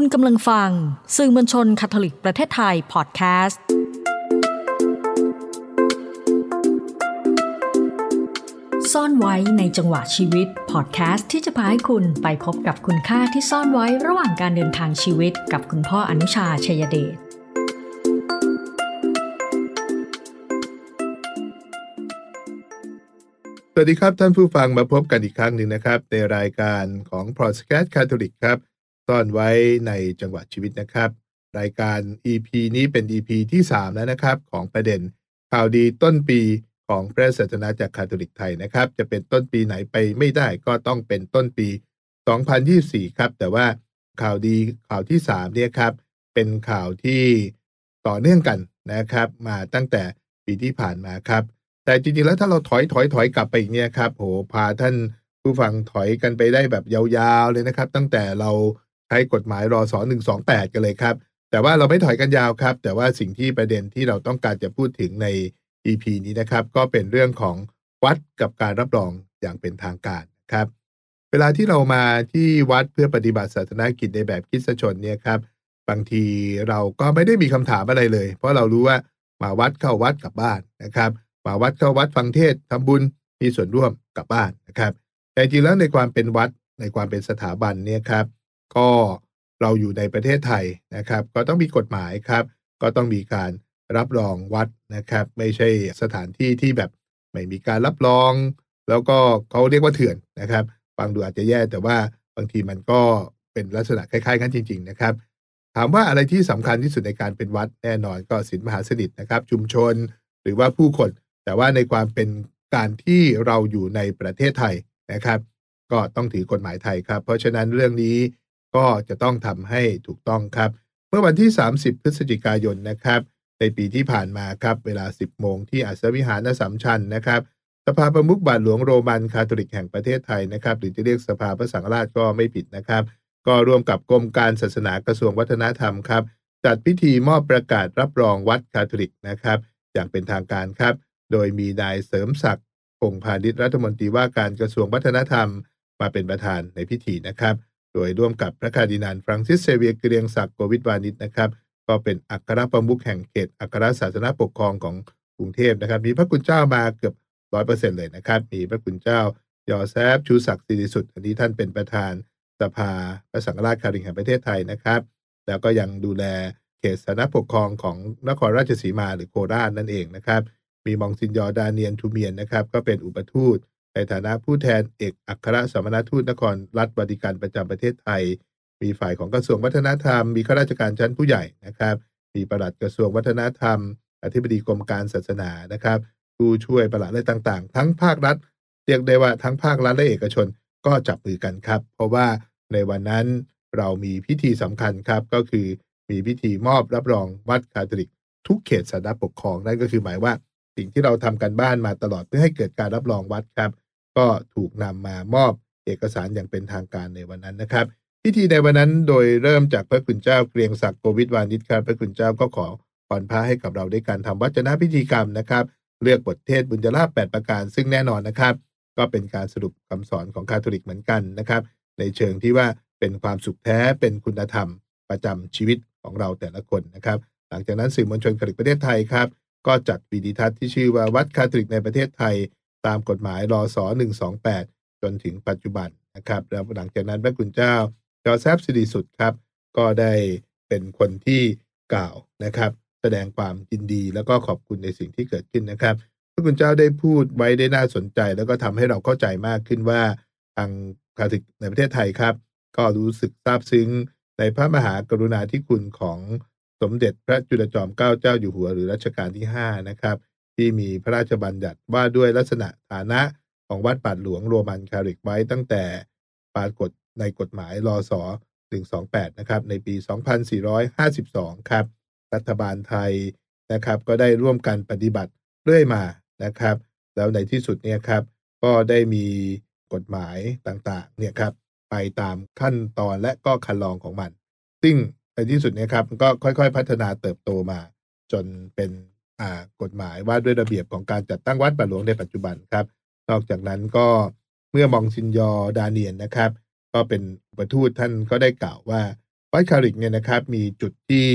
คุณกำลังฟัง สื่อมวลชนคาทอลิกประเทศไทยพอดแคสต์ ซ่อนไว้ในจังหวะชีวิตพอดแคสต์ที่จะพาให้คุณไปพบกับคุณค่าที่ซ่อนไว้ระหว่างการเดินทางชีวิตกับคุณพ่ออนุชาชัยเดชสวัสดีครับท่านผู้ฟังมาพบกันอีกครั้งหนึ่งนะครับ ในรายการของ p o d c a s t Catholic ครับ ซ่อนไว้ในจังหวะชีวิตนะครับ รายการ EP นี้เป็น EP ที่ 3 แล้วนะครับ ของประเด็นข่าวดีต้นปีของพระศาสนาจากคาทอลิกไทยนะครับ จะเป็นต้นปีไหนไปไม่ได้ก็ต้องเป็นต้นปี 2024 ครับ แต่ว่าข่าวดีข่าวที่3เนี่ยครับ เป็นข่าวที่ต่อเนื่องกันนะครับ มาตั้งแต่ปีที่ผ่านมาครับ แต่จริงๆแล้วถ้าเราถอยถอยถอยกลับไปอีกเนี่ยครับโหพาท่านผู้ฟังถอยกันไปได้แบบยาวๆเลยนะครับ ตั้งแต่เรา ใช้กฎหมายรอสอ128กันเลยครับ แต่ว่าเราไม่ถอยกันยาวครับ แต่ว่าสิ่งที่ประเด็นที่เราต้องการจะพูดถึงใน EP นี้นะครับ ก็เป็นเรื่องของวัดกับการรับรองอย่างเป็นทางการครับ เวลาที่เรามาที่วัดเพื่อปฏิบัติศาสนกิจในแบบคริสตชนเนี่ยครับ บางทีเราก็ไม่ได้มีคำถามอะไรเลย เพราะเรารู้ว่ามาวัดเข้าวัดกลับบ้านนะครับ มาวัดเข้าวัดฟังเทศทำบุญมีส่วนร่วมกลับบ้านนะครับ แต่จริงแล้วในความเป็นวัดในความเป็นสถาบันเนี่ยครับ ก็เราอยู่ในประเทศไทยนะครับ ก็ต้องมีกฎหมายครับ ก็ต้องมีการรับรองวัดนะครับ ไม่ใช่สถานที่ที่แบบไม่มีการรับรอง แล้วก็เขาเรียกว่าเถื่อนนะครับฟังดูอาจจะแย่แต่ว่าบางทีมันก็เป็นลักษณะคล้ายๆกันจริง ๆ นะครับ ถามว่าอะไรที่สำคัญที่สุดในการเป็นวัดแน่นอนก็ศีลมหาสนิทนะครับ ชุมชนหรือว่าผู้คน แต่ว่าในความเป็นการที่เราอยู่ในประเทศไทยนะครับ ก็ต้องถือกฎหมายไทยครับ เพราะฉะนั้นเรื่องนี้ ก็จะต้องทำให้ถูกต้องครับ เมื่อวันที่ 30 พฤศจิกายนนะครับ ในปีที่ผ่านมาครับ เวลา 10 โมงที่อัศวิหารนสัมชัญนะครับ สภาประมุขบาทหลวงโรมันคาทอลิกแห่งประเทศไทยนะครับ หรือจะเรียกสภาพระสังฆราชก็ไม่ผิดนะครับ ก็ร่วมกับกรมการศาสนากระทรวงวัฒนธรรมครับ จัดพิธีมอบประกาศรับรองวัดคาทอลิกนะครับอย่างเป็นทางการครับ โดยมีนายเสริมศักดิ์พงษ์พานิชรัฐมนตรีว่าการกระทรวงวัฒนธรรม มาเป็นประธานในพิธีนะครับ โดยร่วมกับพระคาร์ดินัลฟรังซิสเซเวียร์เกรียงศักดิ์โกวิทวานิชนะครับ ก็เป็นอัครประมุขแห่งเขตอัครศาสนปกครองของกรุงเทพนะครับ มีพระคุณเจ้ามาเกือบร้อยเปอร์เซ็นต์เลยนะครับ มีพระคุณเจ้ายอแซฟชูศักดิ์สิริสุทธิ์อันนี้ท่านเป็นประธานสภาพระสังฆราชคาทอลิกแห่งประเทศไทยนะครับ แล้วก็ยังดูแลเขตสาธารณปกครองของนครราชสีมาหรือโคราชนั่นเองนะครับ มีมองซินญอร์ดาเนียนทูเมียนนะครับ ก็เป็นอุปทูต ในฐานะผู้แทนเอกอัครสมณทูตนครรัฐวาติกันประจำประเทศไทย มีฝ่ายของกระทรวงวัฒนธรรม มีข้าราชการชั้นผู้ใหญ่นะครับ มีประหลัดกระทรวงวัฒนธรรม อธิบดีกรมการศาสนานะครับ ผู้ช่วยประหลัดอะไรต่างๆ ทั้งภาครัฐ เรียกได้ว่าทั้งภาครัฐและเอกชนก็จับมือกันครับ เพราะว่าในวันนั้นเรามีพิธีสำคัญครับก็คือมีพิธีมอบรับรองวัดคาทอลิก ทุกเขตสาธารปกครองนั่นก็คือหมายว่าสิ่งที่เราทำกันบ้านมาตลอดเพื่อให้เกิดการรับรองวัดครับ ก็ถูกนำมามอบเอกสารอย่างเป็นทางการในวันนั้นนะครับ พิธีในวันนั้นโดยเริ่มจากพระคุณเจ้าเกรียงศักดิ์โกวิทวานิชครับพระคุณเจ้าก็ขอพรพระให้กับเราด้วยการทำวัจนพิธีกรรมนะครับ เลือกบทเทศบุญญาลาภ8ประการ ซึ่งแน่นอนนะครับ ก็เป็นการสรุปคำสอนของคาทอลิกเหมือนกันนะครับ ในเชิงที่ว่าเป็นความสุขแท้เป็นคุณธรรมประจำชีวิตของเราแต่ละคนนะครับ หลังจากนั้นสื่อมวลชนคาทอลิกประเทศไทยครับก็จัดวิดีทัศน์ที่ชื่อว่าวัดคาทอลิกในประเทศไทย ตามกฎหมายรอสอ128 จนถึงปัจจุบันนะครับ แล้วหลังจากนั้นพระคุณเจ้ายอแซฟสิริสุทธิ์ครับ ก็ได้เป็นคนที่กล่าวนะครับ แสดงความยินดีแล้วก็ขอบคุณในสิ่งที่เกิดขึ้นนะครับ พระคุณเจ้าได้พูดไว้ได้น่าสนใจ แล้วก็ทำให้เราเข้าใจมากขึ้นว่าทางคาทิกในประเทศไทยครับ ก็รู้สึกซาบซึ้งในพระมหากรุณาธิคุณของสมเด็จพระจุลจอมเกล้าเจ้าอยู่หัวหรือรัชกาลที่ 5 นะครับ ที่มีพระราชบัญญัติว่าด้วยลักษณะฐานะของวัดป่าหลวงโรมันคาทอลิกไว้ตั้งแต่ปรากฏในกฎหมายรอส128 นะครับ ในปี 2452 ครับ รัฐบาลไทยนะครับ ก็ได้ร่วมกันปฏิบัติเรื่อยมานะครับ แล้วในที่สุดเนี่ยครับ ก็ได้มีกฎหมายต่างๆ เนี่ยครับ ไปตามขั้นตอนและก็คันลองของมัน ซึ่งในที่สุดเนี่ยครับ ก็ค่อยๆ พัฒนาเติบโตมา จนเป็น กฎหมายว่าด้วยระเบียบของการจัดตั้งวัดป่าหลวงในปัจจุบันครับ นอกจากนั้นก็เมื่อมองซินยอดาเนียนนะครับ ก็เป็นอุปทูตท่านก็ได้กล่าวว่าวัดคาริกเนี่ยนะครับ มีจุดที่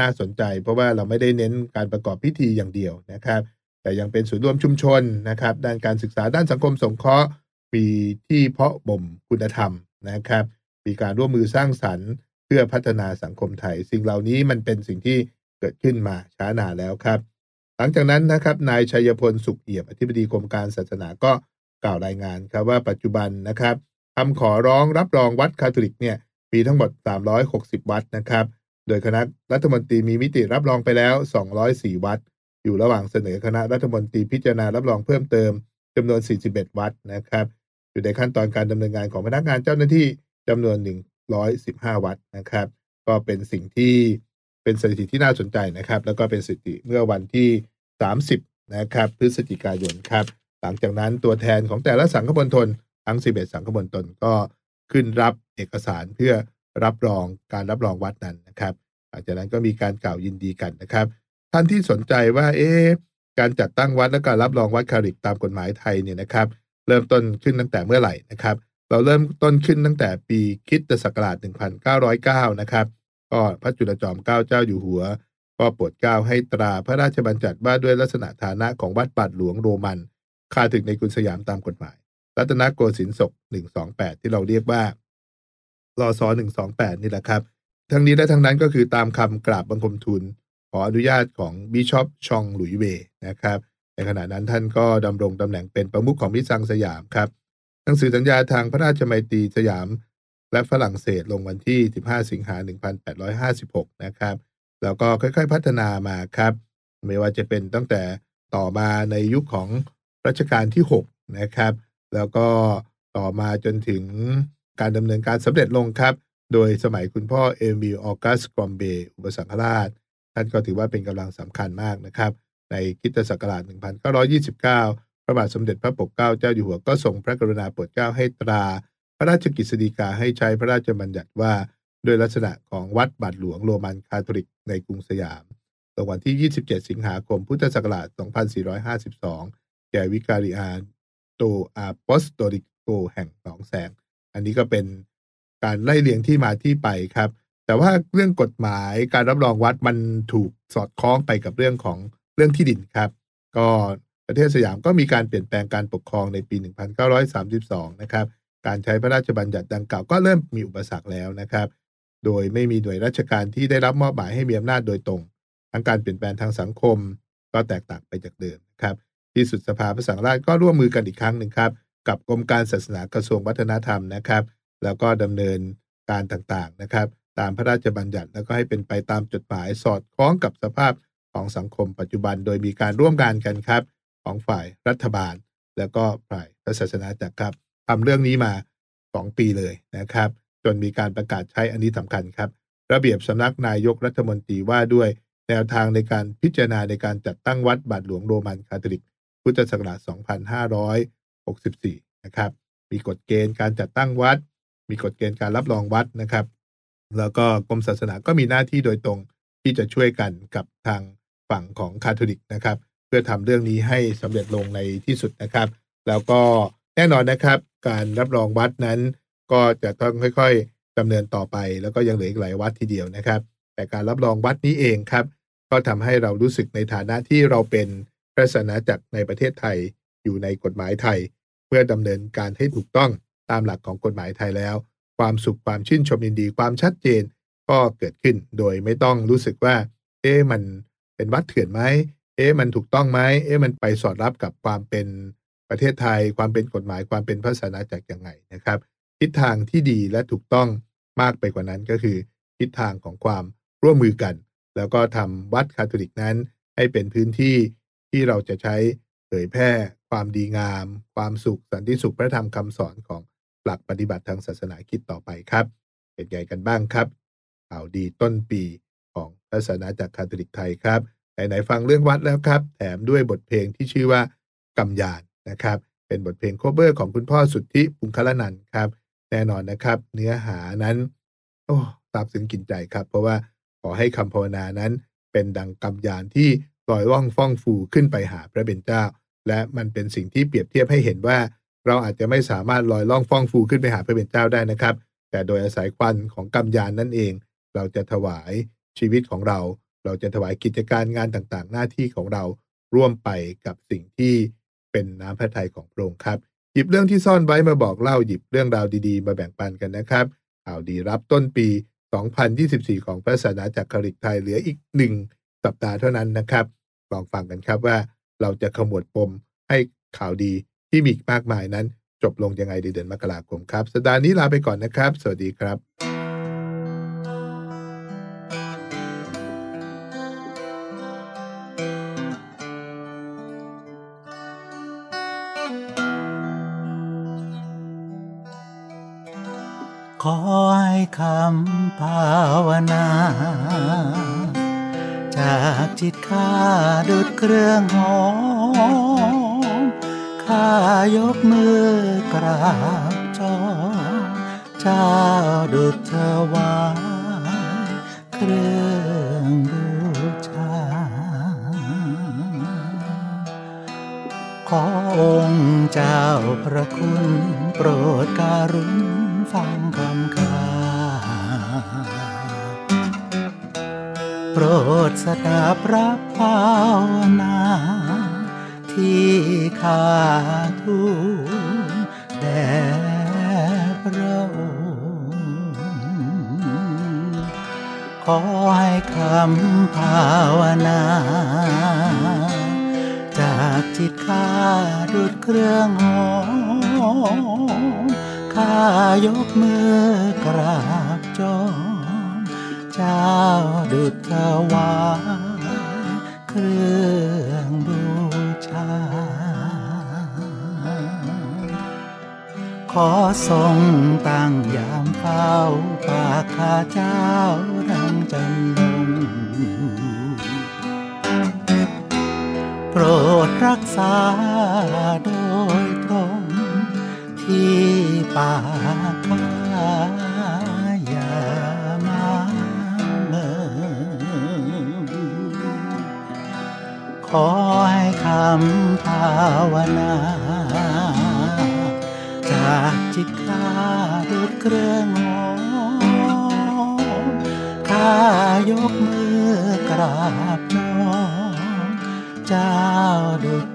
น่าสนใจ เพราะว่าเราไม่ได้เน้นการประกอบพิธีอย่างเดียวนะครับ แต่ยังเป็นศูนย์รวมชุมชนนะครับ ด้านการศึกษาด้านสังคมสงเคราะห์มีที่เพาะบ่มคุณธรรมนะครับ มีการร่วมมือสร้างสรรค์ เพื่อพัฒนาสังคมไทย สิ่งเหล่านี้มันเป็นสิ่งที่เกิดขึ้นมาช้านานแล้วครับ หลังจากนั้นนะครับนายชัยพลสุขเอี่ยมอธิบดีกรมการศาสนาก็กล่าวรายงานครับว่าปัจจุบันนะครับคำขอร้องรับรองวัดคาทอลิกเนี่ยมีทั้งหมด 360 วัดนะครับ โดยคณะรัฐมนตรีมีมิติรับรองไปแล้ว 204 วัด อยู่ระหว่างเสนอคณะรัฐมนตรีพิจารณารับรองเพิ่มเติมจำนวน 41 วัดนะครับ อยู่ในขั้นตอนการดำเนินงานของพนักงานเจ้าหน้าที่จำนวน 115 วัดนะครับ ก็เป็นสิ่งที่เป็นสถิติที่น่าสนใจนะครับ แล้วก็เป็นสถิติเมื่อวันที่ 30 นะครับ พฤศจิกายนครับ หลังจากนั้นตัวแทนของแต่ละสังคมณฑลทั้ง 11 สังคมณฑลก็ขึ้นรับเอกสารเพื่อรับรองการรับรองวัดนั้นนะครับ หลังจากนั้นก็มีการกล่าวยินดีกันนะครับ ท่านที่สนใจว่าเอ๊การจัดตั้งวัดและการรับรองวัดคาริกตามกฎหมายไทยเนี่ยนะครับ เริ่มต้นขึ้นตั้งแต่เมื่อไหร่นะครับ เราเริ่มต้นขึ้นตั้งแต่ปีคริสตศักราช 1909 นะครับ ก็พระจุลจอมเกล้าเจ้าอยู่หัว ก็โปรดเกล้าให้ตราพระราชบัญญัติว่าด้วยลักษณะฐานะของวัดบาทหลวงโรมันคาถึงในกรุงสยามตามกฎหมาย รัตนโกสินทร์ศก128 ที่เราเรียกว่ารอซอ128 นี่แหละครับ ทั้งนี้และทั้งนั้นก็คือตามคำกราบบังคมทูลขออนุญาตของบิชอปชองหลุยเวนะครับ ในขณะนั้นท่านก็ดำรงตำแหน่งเป็นประมุขของมิตรสังสยามครับ หนังสือสัญญาทางพระราชมัยตรีสยาม และฝรั่งเศสลงวันที่ 15 สิงหา 1856 นะครับ แล้วก็ค่อยๆพัฒนามาครับ ไม่ว่าจะเป็นตั้งแต่ต่อมาในยุคของรัชกาลที่ 6 นะครับ แล้วก็ต่อมาจนถึงการดำเนินการสำเร็จลงครับ โดยสมัยคุณพ่อเอมิลออกัสกรอมเบอุปสังฆราช ท่านก็ถือว่าเป็นกำลังสำคัญมากนะครับ ในคิตศักราช 1929 พระบาทสมเด็จพระปกเกล้าเจ้าอยู่หัวก็ทรงพระกรุณาโปรดเกล้าให้ตรา พระราชกฤษฎีกาให้ใช้พระราชบัญญัติว่า ด้วยลักษณะของวัดบาทหลวงโรมันคาทอลิก ในกรุงสยามลงวันที่ 27 สิงหาคม พุทธศักราช 2452 แก่วิการิอาโตอาปอสโตริโกแห่งหนองแสง อันนี้ก็เป็นการไล่เลียงที่มาที่ไปครับ แต่ว่าเรื่องกฎหมายการรับรองวัดมันถูกสอดคล้องไปกับเรื่องของเรื่องที่ดินครับ ก็ประเทศสยามก็มีการเปลี่ยนแปลงการปกครองในปี 1932 นะครับ การใช้พระราชบัญญัติดังกล่าวก็เริ่มมีอุปสรรคแล้วนะครับ โดยไม่มีหน่วยราชการที่ได้รับมอบหมายให้มีอำนาจโดยตรง ทั้งการเปลี่ยนแปลงทางสังคม ก็แตกต่างไปจากเดิมครับ ที่สุดสภาพระสังฆราชก็ร่วมมือกันอีกครั้งหนึ่งครับ กับกรมการศาสนากระทรวงวัฒนธรรมนะครับ แล้วก็ดำเนินการต่างๆนะครับ ตามพระราชบัญญัติแล้วก็ให้เป็นไปตามจดหมายสอดคล้องกับสภาพของสังคมปัจจุบัน โดยมีการร่วมงานกันครับ ของฝ่ายรัฐบาล แล้วก็ฝ่ายพระศาสนาจักรครับทำเรื่องนี้มา 2 ปีเลยนะครับ จนมีการประกาศใช้อันนี้สำคัญครับ ระเบียบสำนักนายกรัฐมนตรีว่าด้วยแนวทางในการพิจารณาในการจัดตั้งวัดบาทหลวงโรมันคาทอลิก พุทธศักราช 2564 นะครับ มีกฎเกณฑ์การจัดตั้งวัด มีกฎเกณฑ์การรับรองวัดนะครับ แล้วก็กรมศาสนาก็มีหน้าที่โดยตรงที่จะช่วยกันกับทางฝั่งของคาทอลิกนะครับ เพื่อทำเรื่องนี้ให้สำเร็จลงในที่สุดนะครับ แล้วก็แน่นอนนะครับ การรับรองวัดนั้น ก็จะต้องค่อยๆดำเนินต่อไป แล้วก็ยังเหลืออีกหลายวัดทีเดียวนะครับ แต่การรับรองวัดนี้เองครับ ก็ทำให้เรารู้สึกในฐานะที่เราเป็นพระศาสนาจักรในประเทศไทยอยู่ในกฎหมายไทย เพื่อดำเนินการให้ถูกต้องตามหลักของกฎหมายไทยแล้ว ความสุขความชื่นชมยินดีความชัดเจนก็เกิดขึ้นโดยไม่ต้องรู้สึกว่า เอ๊ะมันเป็นวัดเถื่อนไหมเอ๊ะมันถูกต้องไหมเอ๊ะมันไปสอดรับกับความเป็นประเทศไทย ความเป็นกฎหมายความเป็นพระศาสนาจักรยังไงนะครับ ทิศทางที่ดีและถูกต้องมากไปกว่านั้นก็คือ ทิศทางของความร่วมมือกัน แล้วก็ทำวัดคาทอลิกนั้น ให้เป็นพื้นที่ที่เราจะใช้เผยแพร่ ความดีงาม ความสุขสันติสุขพระธรรมคำสอนของหลักปฏิบัติทางศาสนาคริสต์ต่อไปครับ เป็นไงกันบ้างครับข่าวดีต้นปีของศาสนจักรคาทอลิกไทยครับไหนๆฟังเรื่องวัดแล้วครับ แถมด้วยบทเพลงที่ชื่อว่ากำยานนะครับ เป็นบทเพลง cover ของคุณพ่อสุทธิปุงคละนันครับ แน่นอนนะครับ เนื้อหานั้น โอ้ซาบซึ้งกินใจครับ เพราะว่าขอให้คำภาวนานั้นเป็นดังกำยานที่ลอยว่องฟ่องฟูขึ้นไปหาพระเบญเจ้า และมันเป็นสิ่งที่เปรียบเทียบให้เห็นว่า เราอาจจะไม่สามารถลอยล่องฟ่องฟูขึ้นไปหาพระเบญเจ้าได้นะครับ แต่โดยอาศัยควันของกำยานนั่นเอง เราจะถวายชีวิตของเรา เราจะถวายกิจการงานต่างๆ หน้าที่ของเราร่วมไปกับสิ่งที่เป็นน้ำพระทัยของพระองค์ครับ หยิบเรื่องที่ซ่อนไว้มาบอกเล่าหยิบเรื่องราวดีๆ มาแบ่งปันกันนะครับข่าวดีรับต้นปี 2024 ของพระศาสนาจักริกไทยเหลืออีกหนึ่งสัปดาห์เท่านั้นนะครับลองฟังกันครับว่าเราจะขมวดปมให้ข่าวดีที่มีมากมายนั้น จบลงยังไงในเดือนมกราคมครับ สัปดาห์นี้ลาไปก่อนนะครับ สวัสดีครับ ขอให้คำภาวนา จากจิตข้าดุดเครื่องหอมข้ายกมือกราบจอเจ้าดุจเทวายเครื่องบูชา ขอองค์เจ้าพระคุณโปรดการุณ ฟังคำข้าโปรดสดาพระภาวนา ที่ข้าทูลแด่พระองค์ขอให้คำภาวนาจากจิตข้าดุดเครื่องหอม ข้ายกมือกราบจองเจ้าดุจถวายเครื่องบูชา ขอทรงตั้งยามเฝ้าปากข้าเจ้าดังจันทร์โปรดรักษาโดยตรงที่ ป่าข้าอย่ามาเมินขอให้คำภาวนา จากจิตข้าดุดเครื่องหอมข้ายกมือกราบน้อมเจ้าดุจ